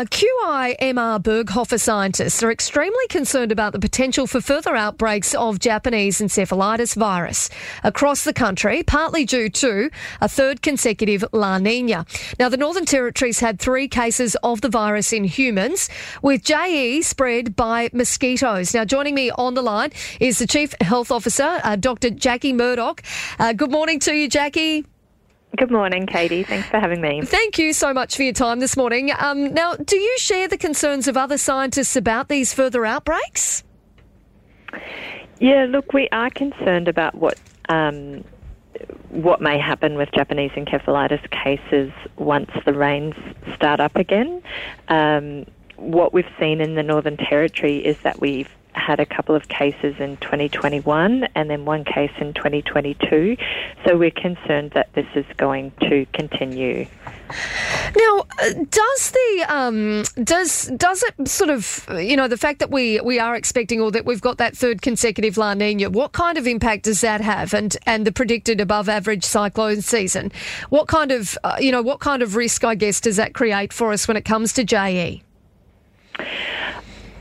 QIMR Berghofer scientists are extremely concerned about the potential for further outbreaks of Japanese encephalitis virus across the country, partly due to a third consecutive La Nina. Now, the Northern Territory's had three cases of the virus in humans, with JE spread by mosquitoes. Now, joining me on the line is the Chief Health Officer, uh, Dr. Jackie Murdoch. Uh, good morning to you, Jackie. Good morning, Katie. Thanks for having me. Thank you so much for your time this morning. Um, now, do you share the concerns of other scientists about these further outbreaks? Yeah, look, we are concerned about what um, what may happen with Japanese encephalitis cases once the rains start up again. Um, what we've seen in the Northern Territory is that we've had a couple of cases in 2021 and then one case in 2022. So we're concerned that this is going to continue. Now, uh, does the um, does does it sort of you know the fact that we we are expecting or that we've got that third consecutive La Nina? What kind of impact does that have? And and the predicted above average cyclone season, what kind of uh, you know what kind of risk I guess does that create for us when it comes to JE?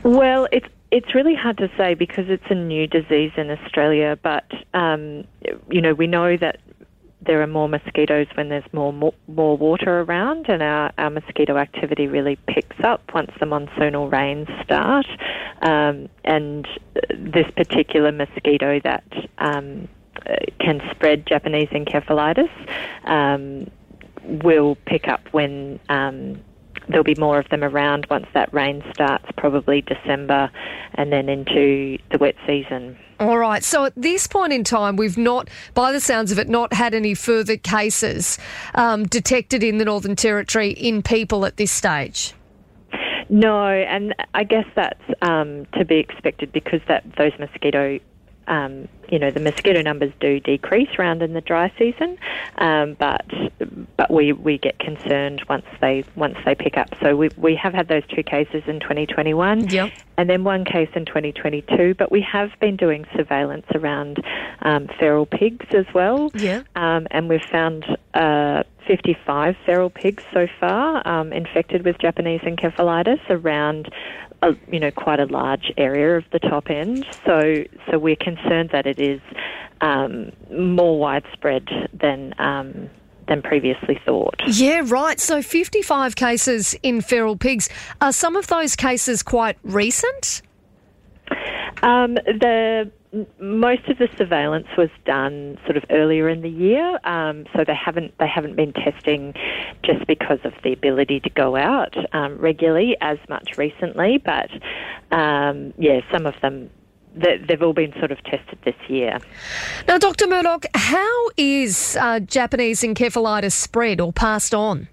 Well, it's it's really hard to say because it's a new disease in Australia, but um, you know we know that there are more mosquitoes when there's more more, more water around, and our, our mosquito activity really picks up once the monsoonal rains start. Um, and this particular mosquito that um, can spread Japanese encephalitis um, will pick up when um, there'll be more of them around once that rain starts, probably December and then into the wet season. All right. So at this point in time, we've not, by the sounds of it, not had any further cases um, detected in the Northern Territory in people at this stage. No, and I guess that's um, to be expected because that those mosquito um, you know, the mosquito numbers do decrease around in the dry season, um, but but we, we get concerned once they once they pick up. So we we have had those two cases in 2021, yep. And then one case in 2022. But we have been doing surveillance around um, feral pigs as well, yeah. Um, and we've found. Uh, 55 feral pigs so far um, infected with Japanese encephalitis around a, you know quite a large area of the top end. So so we're concerned that it is um, more widespread than. Than previously thought. Yeah, right. So 55 cases in feral pigs. Are some of those cases quite recent? Um, the most of the surveillance was done sort of earlier in the year, um, so they haven't they haven't been testing just because of the ability to go out um, regularly as much recently. But um, yeah, some of them they've all been sort of tested this year. Now, Dr. Murdoch, how is uh, Japanese encephalitis spread or passed on?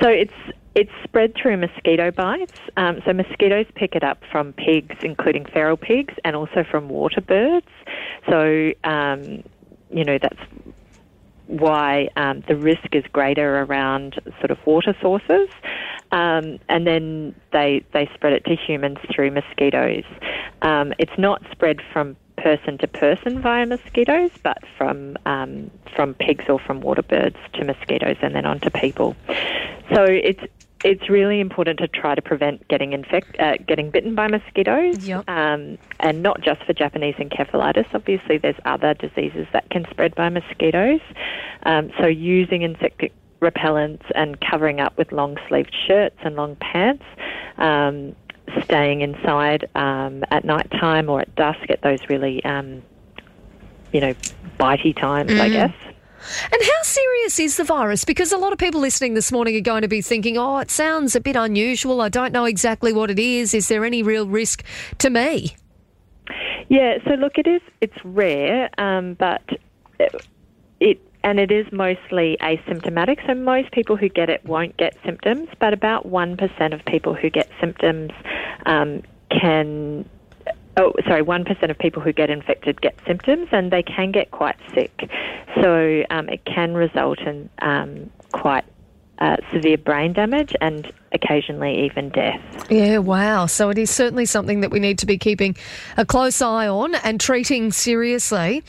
So it's it's spread through mosquito bites. Um, so mosquitoes pick it up from pigs, including feral pigs, and also from water birds. So um, you know that's why um, the risk is greater around sort of water sources. Um, and then they they spread it to humans through mosquitoes. Um, it's not spread from person to person via mosquitoes, but from um, from pigs or from water birds to mosquitoes and then onto people. So it's it's really important to try to prevent getting infect, uh, getting bitten by mosquitoes, yep. um, and not just for Japanese encephalitis. Obviously, there's other diseases that can spread by mosquitoes. Um, so, using insect repellents and covering up with long sleeved shirts and long pants. Um, staying inside um, at night time or at dusk at those really, um, you know, bitey times, mm. I guess. And how serious is the virus? Because a lot of people listening this morning are going to be thinking, oh, it sounds a bit unusual. I don't know exactly what it is. Is there any real risk to me? Yeah, so look, it is, it's rare, um, but it, and it is mostly asymptomatic. So most people who get it won't get symptoms, but about 1% of people who get symptoms um, can oh, sorry, 1% of people who get infected get symptoms and they can get quite sick. So um, it can result in um, quite uh, severe brain damage and occasionally even death. Yeah, wow. So it is certainly something that we need to be keeping a close eye on and treating seriously.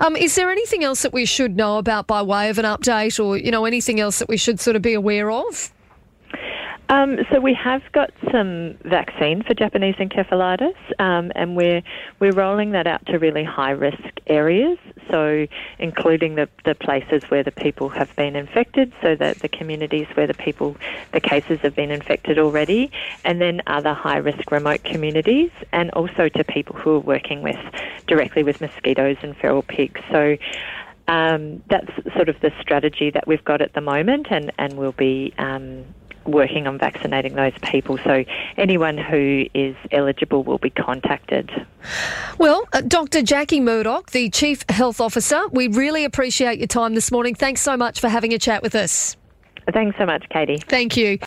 Um, is there anything else that we should know about by way of an update or, you know, anything else that we should sort of be aware of? Um, so we have got some vaccine for Japanese encephalitis, um, and we're we're rolling that out to really high risk areas. So including the, the places where the people have been infected, so that the communities where the people the cases have been infected already, and then other high risk remote communities, and also to people who are working with directly with mosquitoes and feral pigs. So. Um, that's sort of the strategy that we've got at the moment, and, and we'll be um, working on vaccinating those people. So anyone who is eligible will be contacted. Well, uh, Dr. Jackie Murdoch, the Chief Health Officer, we really appreciate your time this morning. Thanks so much for having a chat with us. Thanks so much, Katie. Thank you.